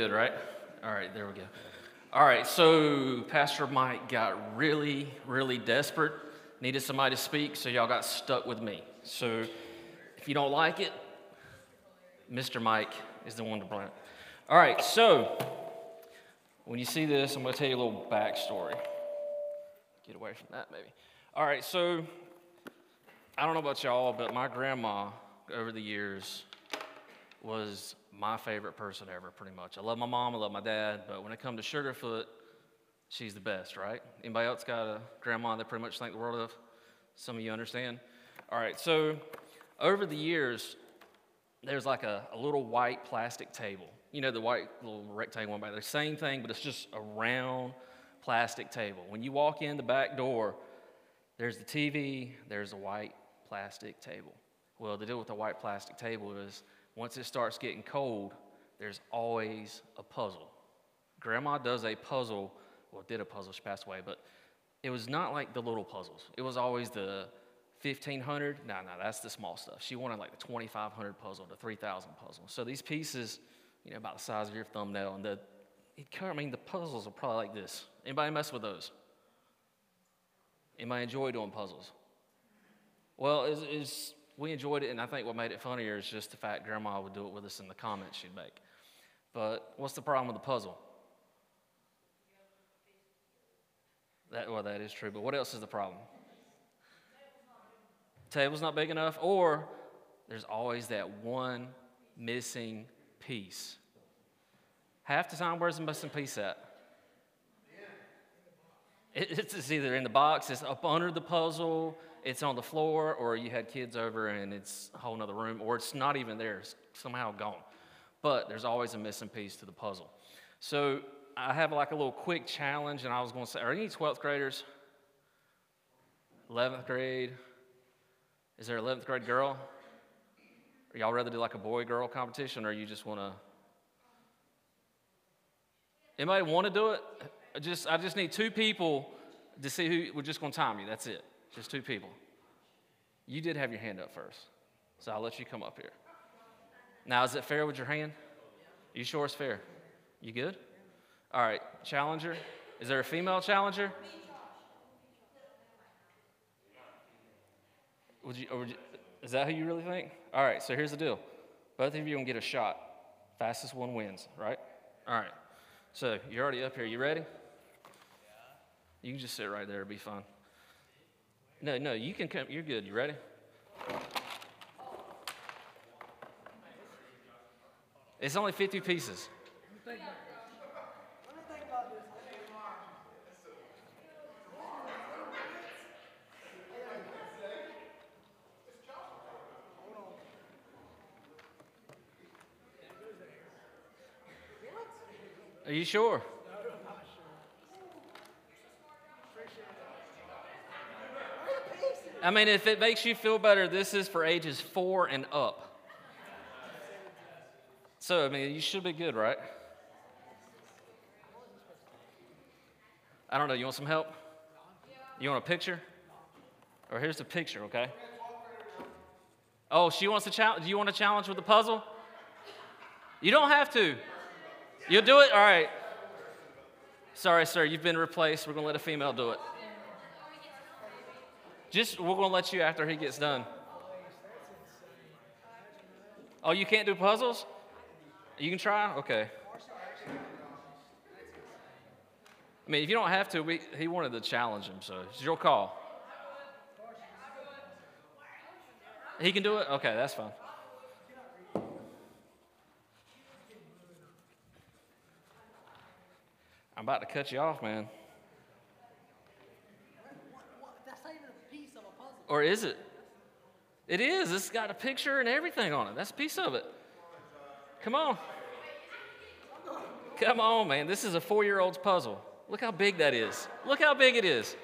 Good, right? All right, there we go. All right, so Pastor Mike got really, really desperate, needed somebody to speak, so y'all got stuck with me. So if you don't like it, Mr. Mike is the one to blame. All right, so when you see this, I'm going to tell you a little backstory. Get away from that, maybe. All right, so I don't know about y'all, but my grandma over the years was my favorite person ever, pretty much. I love my mom, I love my dad, but when it comes to Sugarfoot, she's the best, right? Anybody else got a grandma that pretty much think the world of? Some of you understand? All right, so over the years, there's like a, a little white plastic table. You know, the white little rectangle one by the Same thing, but it's just a round plastic table. When you walk in the back door, there's the TV, there's a white plastic table. Well, the deal with the white plastic table is once it starts getting cold, there's always a puzzle. Grandma does a puzzle, well, did a puzzle, she passed away, but it was not like the little puzzles. It was always the 1500. No, no, that's the small stuff. She wanted like the 2500 puzzle, the 3000 puzzle. So these pieces, you know, about the size of your thumbnail, and the, it, I mean, the puzzles are probably like this. Anybody mess with those? Anybody enjoy doing puzzles? Well, it's, it's we enjoyed it, and I think what made it funnier is just the fact Grandma would do it with us in the comments she'd make. But what's the problem with the puzzle? That, well, that is true, but what else is the problem? Table's not big enough, or there's always that one missing piece. Half the time, where's the missing piece at? It's either in the box, it's up under the puzzle, it's on the floor, or you had kids over and it's a whole other room, or it's not even there, it's somehow gone. But there's always a missing piece to the puzzle. So I have like a little quick challenge, and I was going to say, are any 12th graders? 11th grade? Is there an 11th grade girl? Are y'all rather do like a boy girl competition, or you just want to? Anybody want to do it? I just, I just need two people to see who, we're just going to time you. That's it. Just two people. You did have your hand up first, so I'll let you come up here. Now, is it fair with your hand? You sure it's fair? You good? All right, challenger. Is there a female challenger? Would you, would you, is that who you really think? All right, so here's the deal. Both of you are going to get a shot. Fastest one wins, right? All right. So you're already up here. You ready? You can just sit right there. It'll be fun. No, no, you can come. You're good. You ready? It's only 50 pieces. Are you sure? I mean, if it makes you feel better, this is for ages four and up. So, I mean, you should be good, right? I don't know. You want some help? You want a picture? Or here's the picture, okay? Oh, she wants to challenge. Do you want to challenge with the puzzle? You don't have to. You'll do it? All right. Sorry, sir. You've been replaced. We're going to let a female do it. Just, we're to let you after he gets done. Oh, you can't do puzzles? You can try? Okay. I mean, if you don't have to, we, he wanted to challenge him, so it's your call. He can do it? Okay, that's fine. I'm about to cut you off, man. Or is it? It is. It's got a picture and everything on it. That's a piece of it. Come on. Come on, man. This is a four year old's puzzle. Look how big that is. Look how big it is.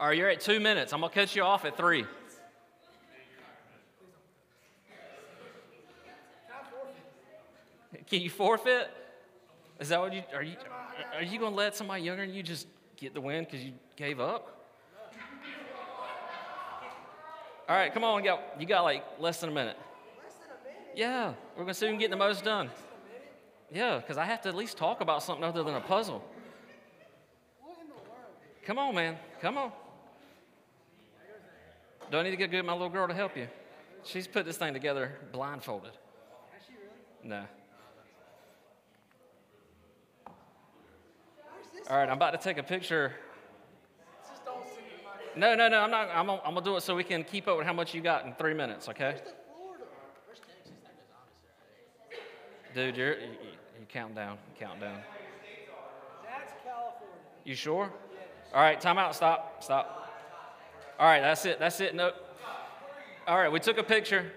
All right, you're at two minutes. I'm going to cut you off at three. Can you forfeit? Is that what you are you are you gonna let somebody younger than you just get the win because you gave up? All right, come on, you got, you got like less than a minute. Yeah, we're gonna see who can get the most done. Yeah, because I have to at least talk about something other than a puzzle. Come on, man. Come on. Do I need to get good my little girl to help you? She's put this thing together blindfolded. No. All right, I'm about to take a picture. No, no, no, I'm not. I'm, I'm gonna do it so we can keep up with how much you got in three minutes, okay? Dude, you're you, you counting down, counting down. That's California. You sure? All right, time out. Stop, stop. All right, that's it. That's it. Nope. All right, we took a picture.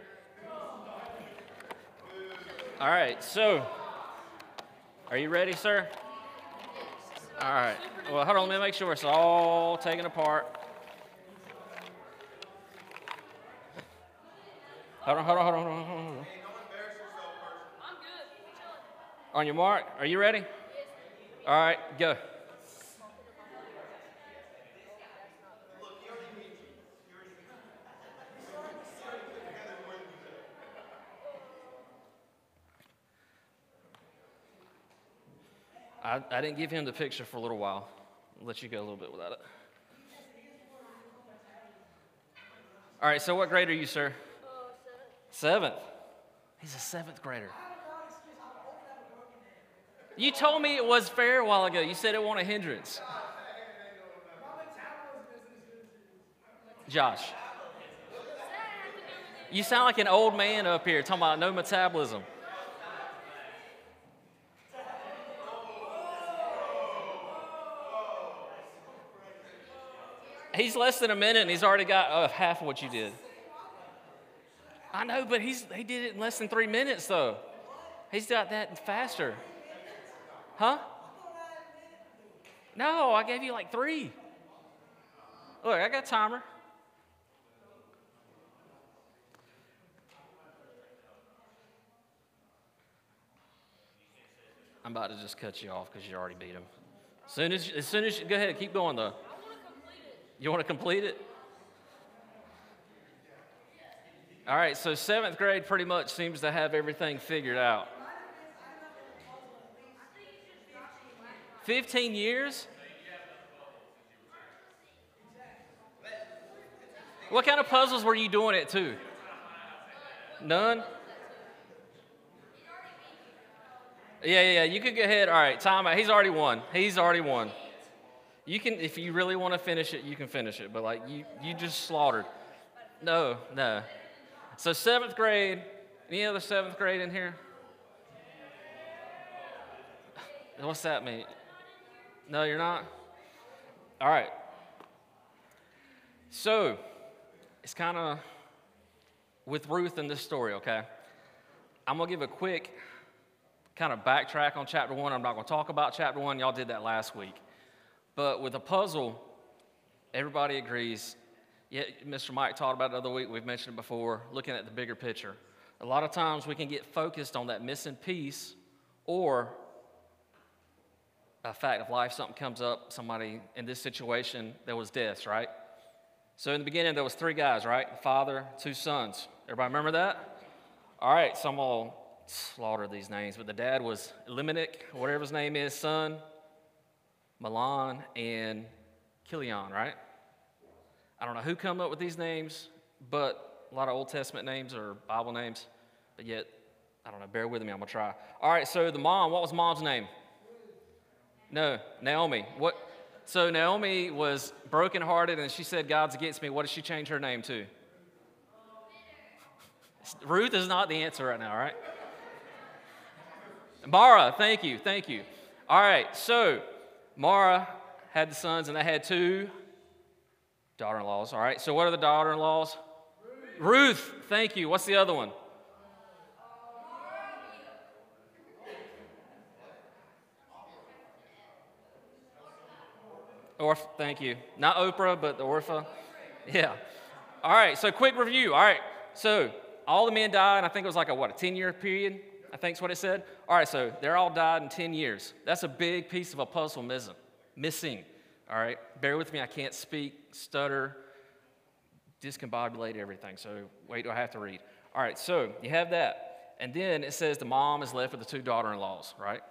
All right, so are you ready, sir? All right. Well, hold on. Let me make sure it's all taken apart. Hold on, hold on, hold on, hold on, hold on. On your mark, are you ready? All right, go. I, I didn't give him the picture for a little while. I'll let you go a little bit without it. All right, so what grade are you, sir? Seventh. He's a seventh grader. You told me it was fair a while ago. You said it wasn't a hindrance. Josh. You sound like an old man up here talking about no metabolism. He's less than a minute and he's already got uh, half of what you did. I know, but he's, he did it in less than three minutes, though. He's got that faster. Huh? No, I gave you like three. Look, I got timer. I'm about to just cut you off because you already beat him. As soon as, as soon as go ahead, keep going though. You want to complete it? All right, so seventh grade pretty much seems to have everything figured out. 15 years? What kind of puzzles were you doing it to? None? Yeah, yeah. You could go ahead. All right, time out. He's already won. He's already won. You can, if you really want to finish it, you can finish it. But like you, you just slaughtered. No, no. So seventh grade. Any other seventh grade in here? What's that mean? No, you're not? All right. So, it's kind of with Ruth in this story, okay? I'm to give a quick kind of backtrack on chapter one. I'm not to talk about chapter one. Y'all did that last week. But with a puzzle, everybody agrees. Yeah, Mr. Mike talked about it the other week. We've mentioned it before, looking at the bigger picture. A lot of times we can get focused on that missing piece or a fact of life, something comes up, somebody in this situation, there was deaths, right? So in the beginning, there was three guys, right? Father, two sons. Everybody remember that? All right, so I'm going to slaughter these names, but the dad was Elimelech, whatever his name is, son, Mahlon, and Chilion, right? I don't know who come up with these names, but a lot of Old Testament names or Bible names, but yet, I don't know, bear with me, I'm to try. All right, so the mom, what was mom's name? No, Naomi. What? So Naomi was brokenhearted and she said, God's against me. What did she change her name to? Ruth is not the answer right now, all right? Mara, thank you, thank you. All right, so Mara had the sons and they had two daughter in laws, all right? So what are the daughter in laws? Ruth. Ruth, thank you. What's the other one? Orph, thank you. Not Oprah, but the Orpah. Yeah. All right, so quick review. All right, so all the men died, and I think it was like a, what, a 10 year period? I think's what it said. All right, so they're all died in 10 years. That's a big piece of a puzzle missing. Missing. All right, bear with me. I can't speak, stutter, discombobulate everything. So wait, do I have to read? All right, so you have that, and then it says the mom is left with the two daughter-in-laws. Right?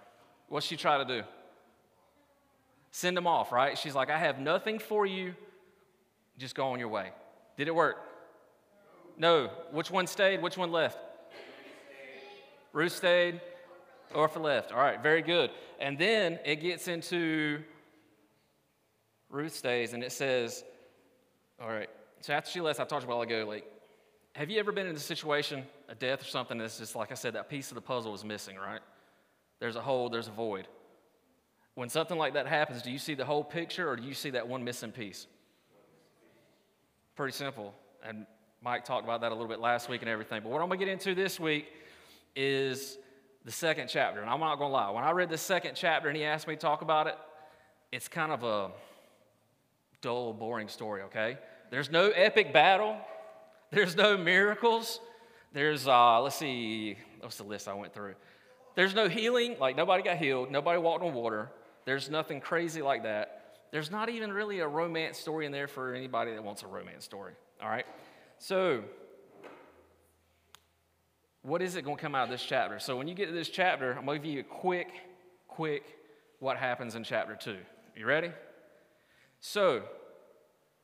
What's she try to do? Send them off. Right? She's like, I have nothing for you. Just go on your way. Did it work? No. Which one stayed? Which one left? Ruth stayed. Orpah left. All right, very good. And then it gets into Ruth stays, and it says, all right, so after she left, I talked a while ago, like, have you ever been in a situation, a death or something, that's just like I said, that piece of the puzzle was missing, right? There's a hole, there's a void. When something like that happens, do you see the whole picture or do you see that one missing piece? Pretty simple. And Mike talked about that a little bit last week and everything. But what I'm going to get into this week is the second chapter. And I'm not going to lie. When I read the second chapter and he asked me to talk about it, it's kind of a dull, boring story, okay? There's no epic battle, there's no miracles. There's, uh, let's see, what's the list I went through? There's no healing, like nobody got healed, nobody walked on water. There's nothing crazy like that. There's not even really a romance story in there for anybody that wants a romance story, all right? So, what is it going to come out of this chapter? So, when you get to this chapter, I'm going to give you a quick, quick what happens in chapter 2. You ready? So,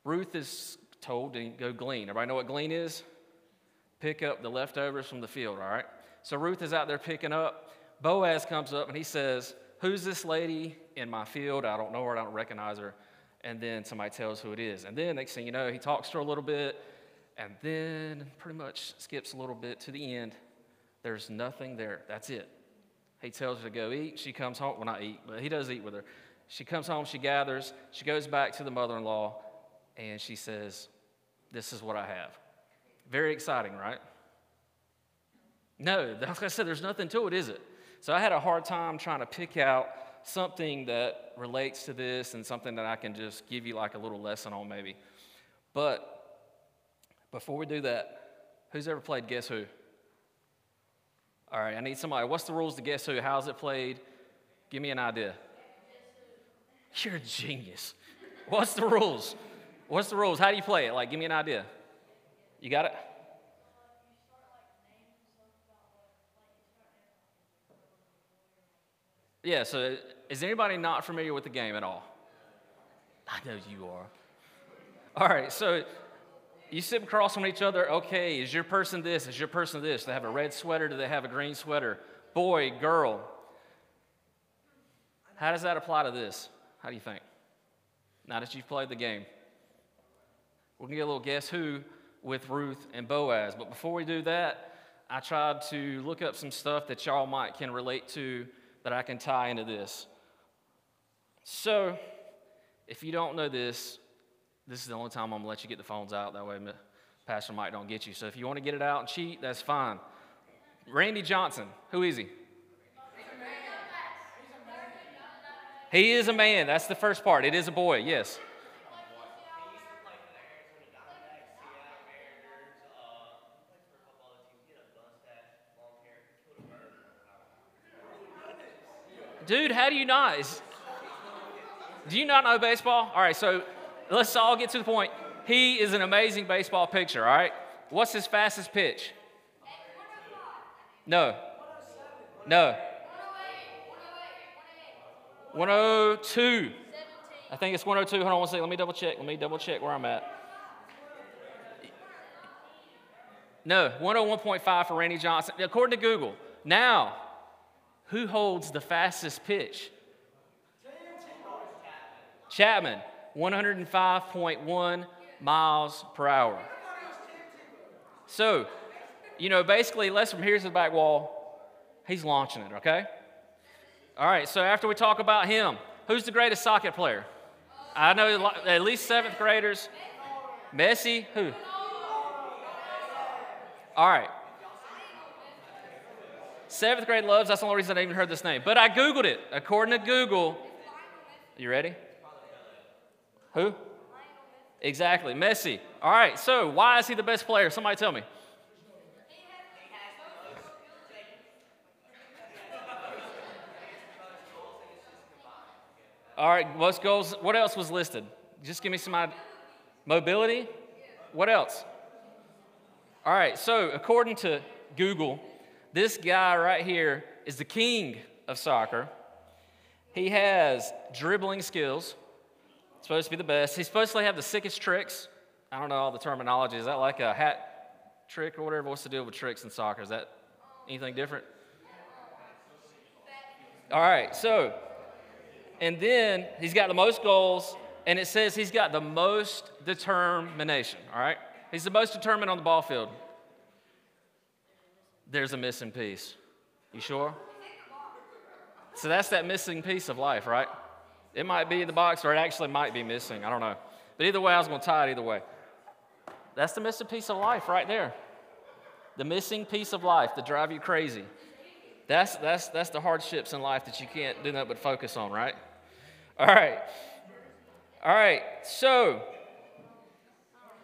Ruth is told to go glean. Everybody know what glean is? Pick up the leftovers from the field, all right? So Ruth is out there picking up. Boaz comes up and he says, Who's this lady in my field? I don't know her, I don't recognize her. And then somebody tells who it is. And then next thing you know, he talks to her a little bit and then pretty much skips a little bit to the end. There's nothing there. That's it. He tells her to go eat. She comes home. Well, not eat, but he does eat with her. She comes home, she gathers, she goes back to the mother in law, and she says, This is what I have. Very exciting, right? No, like I said, there's nothing to it, is it? So I had a hard time trying to pick out something that relates to this and something that I can just give you like a little lesson on, maybe. But before we do that, who's ever played Guess Who? All right, I need somebody. What's the rules to Guess Who? How's it played? Give me an idea. You're a genius. What's the rules? What's the rules? How do you play it? Like, give me an idea. You got it? Yeah, so is anybody not familiar with the game at all? I know you are. All right, so you sit across from each other. Okay, is your person this? Is your person this? Do they have a red sweater? Do they have a green sweater? Boy, girl. How does that apply to this? How do you think? Now that you've played the game, we're going to get a little guess who with Ruth and Boaz. But before we do that, I tried to look up some stuff that y'all might can relate to that I can tie into this. So, if you don't know this, this is the only time I'm going to let you get the phones out. That way, Pastor Mike don't get you. So, if you want to get it out and cheat, that's fine. Randy Johnson, who is he? He is a man. That's the first part. It is a boy, yes. Dude, how do you not? Is, do you not know baseball? All right, so let's all get to the point. He is an amazing baseball pitcher, all right? What's his fastest pitch? No. No. 102. I think it's 102. Hold on one second. Let me double check. Let me double check where I'm at. No, 101.5 for Randy Johnson. According to Google. Now, who holds the fastest pitch? Chapman, 105.1 miles per hour. So, you know, basically, less from here's the back wall, he's launching it, okay? All right, so after we talk about him, who's the greatest soccer player? I know at least seventh graders. Messi, who? All right. Seventh grade loves, that's the only reason I even heard this name. But I Googled it. According to Google, you ready? Who? Exactly. Messi. All right. So, why is he the best player? Somebody tell me. All right. Most goals. What else was listed? Just give me some idea. Mobility. What else? All right. So, according to Google, this guy right here is the king of soccer. He has dribbling skills supposed to be the best. He's supposed to have the sickest tricks. I don't know all the terminology. Is that like a hat trick or whatever? What's the deal with tricks in soccer? Is that anything different? All right, so, and then he's got the most goals, and it says he's got the most determination, all right? He's the most determined on the ball field. There's a missing piece. You sure? So that's that missing piece of life, right? It might be in the box, or it actually might be missing. I don't know. But either way, I was going to tie it either way. That's the missing piece of life right there. The missing piece of life that drive you crazy. That's, that's, that's the hardships in life that you can't do nothing but focus on, right? All right. All right. So,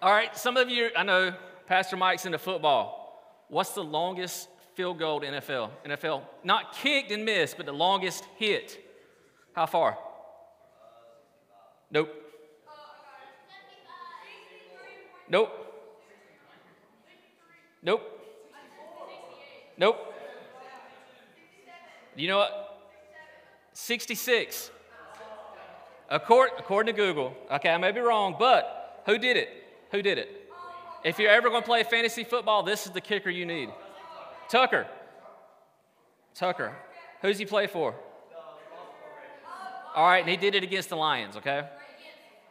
all right, some of you, I know Pastor Mike's into football. What's the longest field goal in NFL? NFL, not kicked and missed, but the longest hit. How far? Nope. Nope. Nope. Nope. You know what? 66. According, according to Google. Okay, I may be wrong, but who did it? Who did it? If you're ever going to play fantasy football, this is the kicker you need. Tucker. Tucker. Who's he play for? All right, and he did it against the Lions, okay?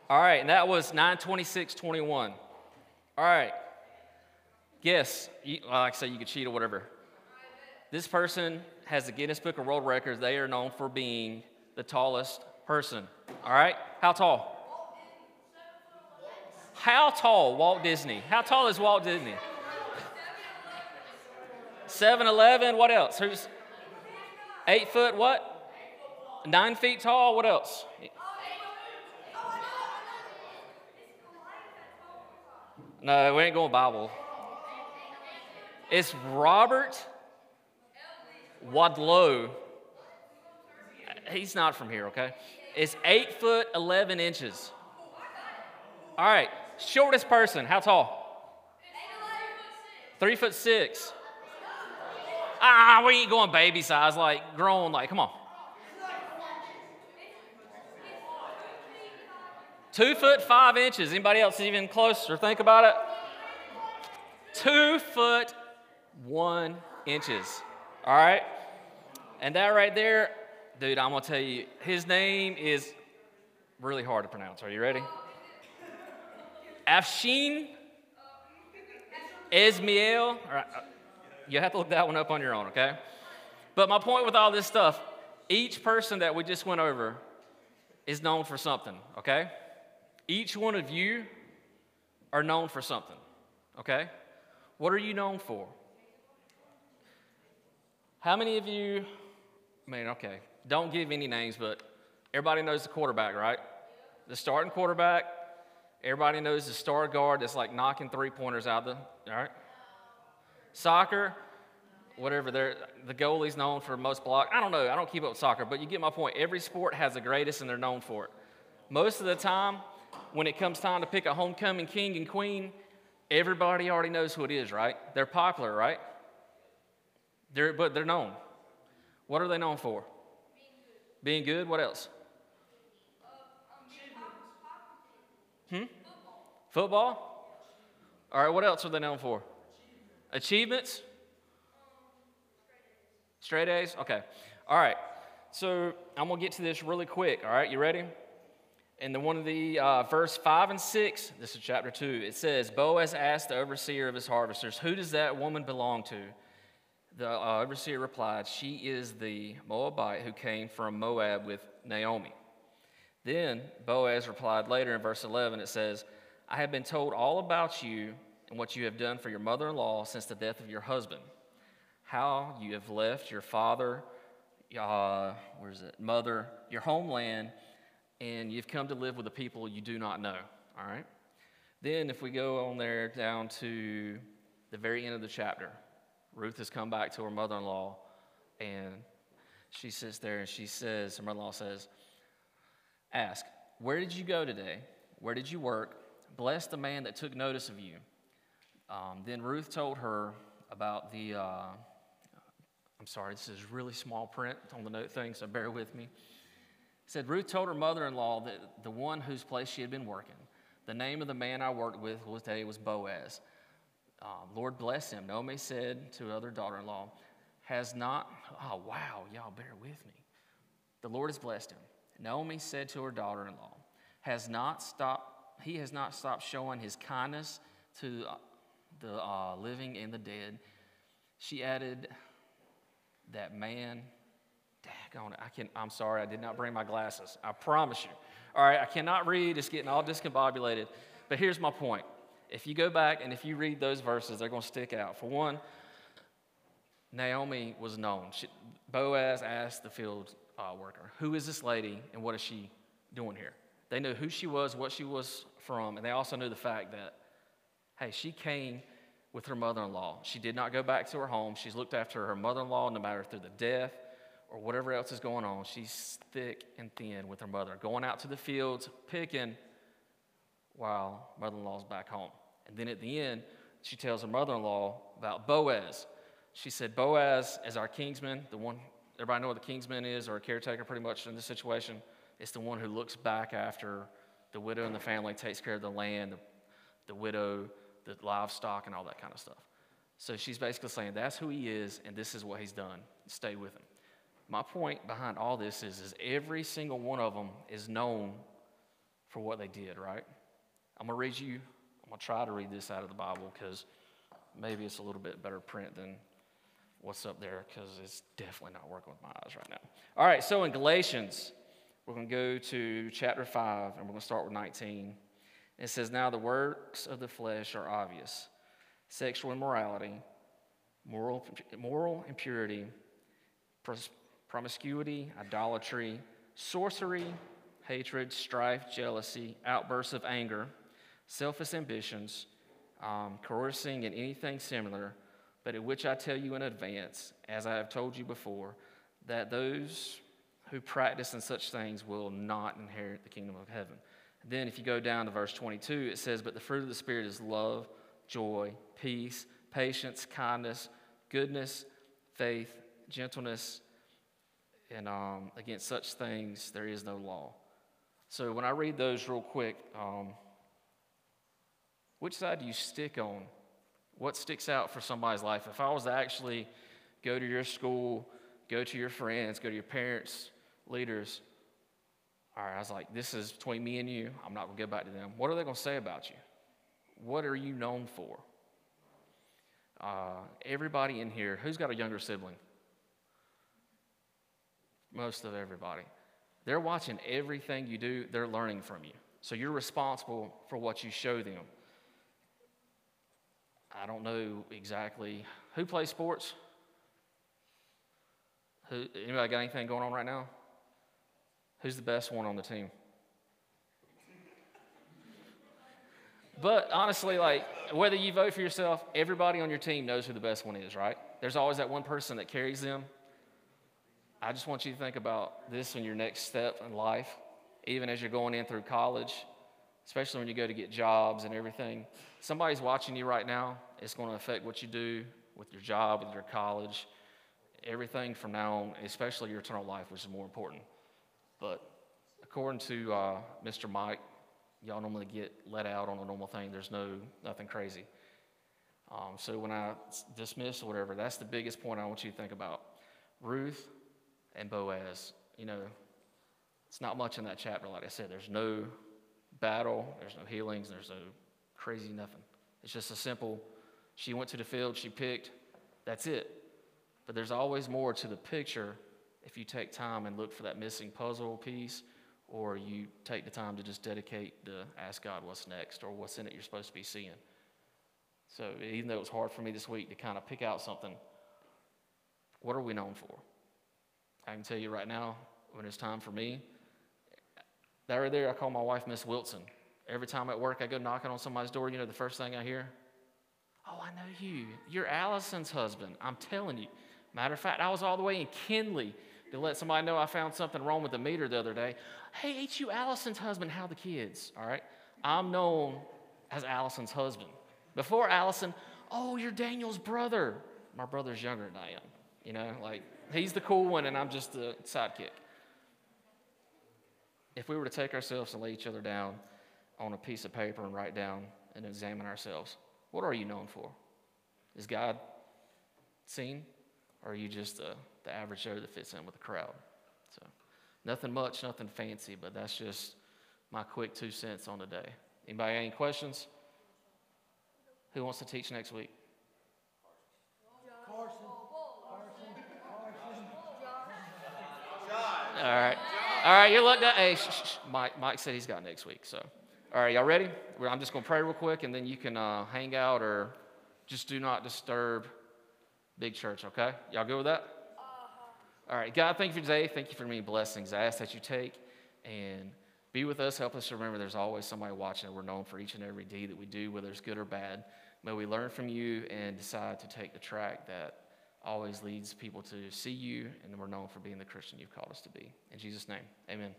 All right, and that was 926 21. All right. Guess, you, like I say, you could cheat or whatever. This person has the Guinness Book of World Records. They are known for being the tallest person. All right? How tall? How tall, Walt Disney? How tall is Walt Disney? 7'11, what else? Who's eight foot what? Nine feet tall, what else? No, we ain't going Bible. It's Robert Wadlow. He's not from here, okay? It's eight foot 11 inches. All right, shortest person, how tall? Three foot six. Ah, we ain't going baby size, like grown, like, come on. Two foot five inches. Anybody else even closer? Think about it. Two foot one inches. All right? And that right there, dude, I'm going to tell you, his name is really hard to pronounce. Are you ready? Afshin Esmail. All right, uh, you have to look that one up on your own, okay? But my point with all this stuff, each person that we just went over is known for something, okay? Each one of you are known for something, okay? What are you known for? How many of you, I mean, okay, don't give any names, but everybody knows the quarterback, right? The starting quarterback. Everybody knows the star guard that's like knocking three pointers out the, all right? Soccer, whatever, they're, the goalie's known for most block. I don't know, I don't keep up with soccer, but you get my point. Every sport has the greatest and they're known for it. Most of the time, when it comes time to pick a homecoming king and queen, everybody already knows who it is, right? They're popular, right? They're, but they're known. What are they known for? Being good. Being good. What else? Hmm? Football? All right, what else are they known for? Achievements? Straight A's? Okay. All right. So I'm going to get to this really quick. All right, you ready? And the one of the uh, verse 5 and 6, this is chapter 2, it says, Boaz asked the overseer of his harvesters, Who does that woman belong to? The uh, overseer replied, She is the Moabite who came from Moab with Naomi. Then Boaz replied later in verse 11, it says, I have been told all about you and what you have done for your mother in law since the death of your husband, how you have left your father, uh, where's it, mother, your homeland and you've come to live with a people you do not know. All right? Then, if we go on there down to the very end of the chapter, Ruth has come back to her mother in law, and she sits there and she says, her mother in law says, Ask, Where did you go today? Where did you work? Bless the man that took notice of you. Um, then Ruth told her about the, uh, I'm sorry, this is really small print on the note thing, so bear with me. Said, Ruth told her mother in law that the one whose place she had been working, the name of the man I worked with today was Boaz. Um, Lord bless him. Naomi said to her other daughter in law, Has not, oh wow, y'all bear with me. The Lord has blessed him. Naomi said to her daughter in law, Has not stopped, he has not stopped showing his kindness to the uh, living and the dead. She added, That man, daggone it, I can, I'm sorry, I did not bring my glasses. I promise you. All right, I cannot read, it's getting all discombobulated. But here's my point. If you go back and if you read those verses, they're going to stick out. For one, Naomi was known. She, Boaz asked the field uh, worker, Who is this lady and what is she doing here? They knew who she was, what she was from, and they also knew the fact that, hey, she came with her mother in law. She did not go back to her home. She's looked after her mother in law no matter through the death or whatever else is going on. She's thick and thin with her mother, going out to the fields, picking while mother in law's back home. And then at the end, she tells her mother in law about Boaz. She said, Boaz is our kinsman, the one everybody know what the kinsman is, or a caretaker pretty much in this situation. It's the one who looks back after the widow and the family, takes care of the land, the, the widow, the livestock, and all that kind of stuff. So she's basically saying that's who he is, and this is what he's done. Stay with him. My point behind all this is, is every single one of them is known for what they did, right? I'm going to read you, I'm going to try to read this out of the Bible because maybe it's a little bit better print than what's up there because it's definitely not working with my eyes right now. All right, so in Galatians, we're going to go to chapter 5, and we're going to start with 19. It says, Now the works of the flesh are obvious sexual immorality, moral, moral impurity, promiscuity, idolatry, sorcery, hatred, strife, jealousy, outbursts of anger, selfish ambitions, um, coercing, and anything similar but in which I tell you in advance, as I have told you before, that those who practice in such things will not inherit the kingdom of heaven. Then, if you go down to verse 22, it says, But the fruit of the Spirit is love, joy, peace, patience, kindness, goodness, faith, gentleness, and um, against such things there is no law. So, when I read those real quick, um, which side do you stick on what sticks out for somebody's life? If I was to actually go to your school, go to your friends, go to your parents, leaders, all right, I was like, this is between me and you. I'm not going to go back to them. What are they going to say about you? What are you known for? Uh, everybody in here, who's got a younger sibling? Most of everybody. They're watching everything you do, they're learning from you. So you're responsible for what you show them. I don't know exactly who plays sports. Who, anybody got anything going on right now? Who's the best one on the team? But honestly, like whether you vote for yourself, everybody on your team knows who the best one is, right? There's always that one person that carries them. I just want you to think about this in your next step in life, even as you're going in through college, especially when you go to get jobs and everything. Somebody's watching you right now. It's going to affect what you do with your job, with your college, everything from now on, especially your eternal life, which is more important. But according to uh, Mr. Mike, y'all normally get let out on a normal thing. There's no nothing crazy. Um, so when I dismiss or whatever, that's the biggest point I want you to think about. Ruth and Boaz. You know, it's not much in that chapter. Like I said, there's no battle, there's no healings, there's no crazy nothing. It's just a simple, she went to the field, she picked, that's it. But there's always more to the picture if you take time and look for that missing puzzle piece or you take the time to just dedicate to ask God what's next or what's in it you're supposed to be seeing. So even though it was hard for me this week to kind of pick out something, what are we known for? I can tell you right now, when it's time for me, that right there, I call my wife Miss Wilson. Every time at work I go knocking on somebody's door, you know the first thing I hear? Oh, I know you. You're Allison's husband. I'm telling you. Matter of fact, I was all the way in Kinley to let somebody know I found something wrong with the meter the other day. Hey, ain't you Allison's husband? How the kids? All right. I'm known as Allison's husband. Before Allison, oh, you're Daniel's brother. My brother's younger than I am. You know, like he's the cool one and I'm just the sidekick. If we were to take ourselves and lay each other down on a piece of paper and write down and examine ourselves, what are you known for? Is God seen? Or are you just uh, the average Joe that fits in with the crowd? So, nothing much, nothing fancy, but that's just my quick two cents on the day. Anybody any questions? Who wants to teach next week? All right. All right, you look. Hey, shh, shh. Mike, Mike said he's got next week. So, all right, y'all ready? I'm just going to pray real quick, and then you can uh, hang out or just do not disturb big church, okay? Y'all good with that? All right, God, thank you for today. Thank you for many blessings. I ask that you take and be with us. Help us to remember there's always somebody watching, and we're known for each and every deed that we do, whether it's good or bad. May we learn from you and decide to take the track that always leads people to see you, and we're known for being the Christian you've called us to be. In Jesus' name, amen.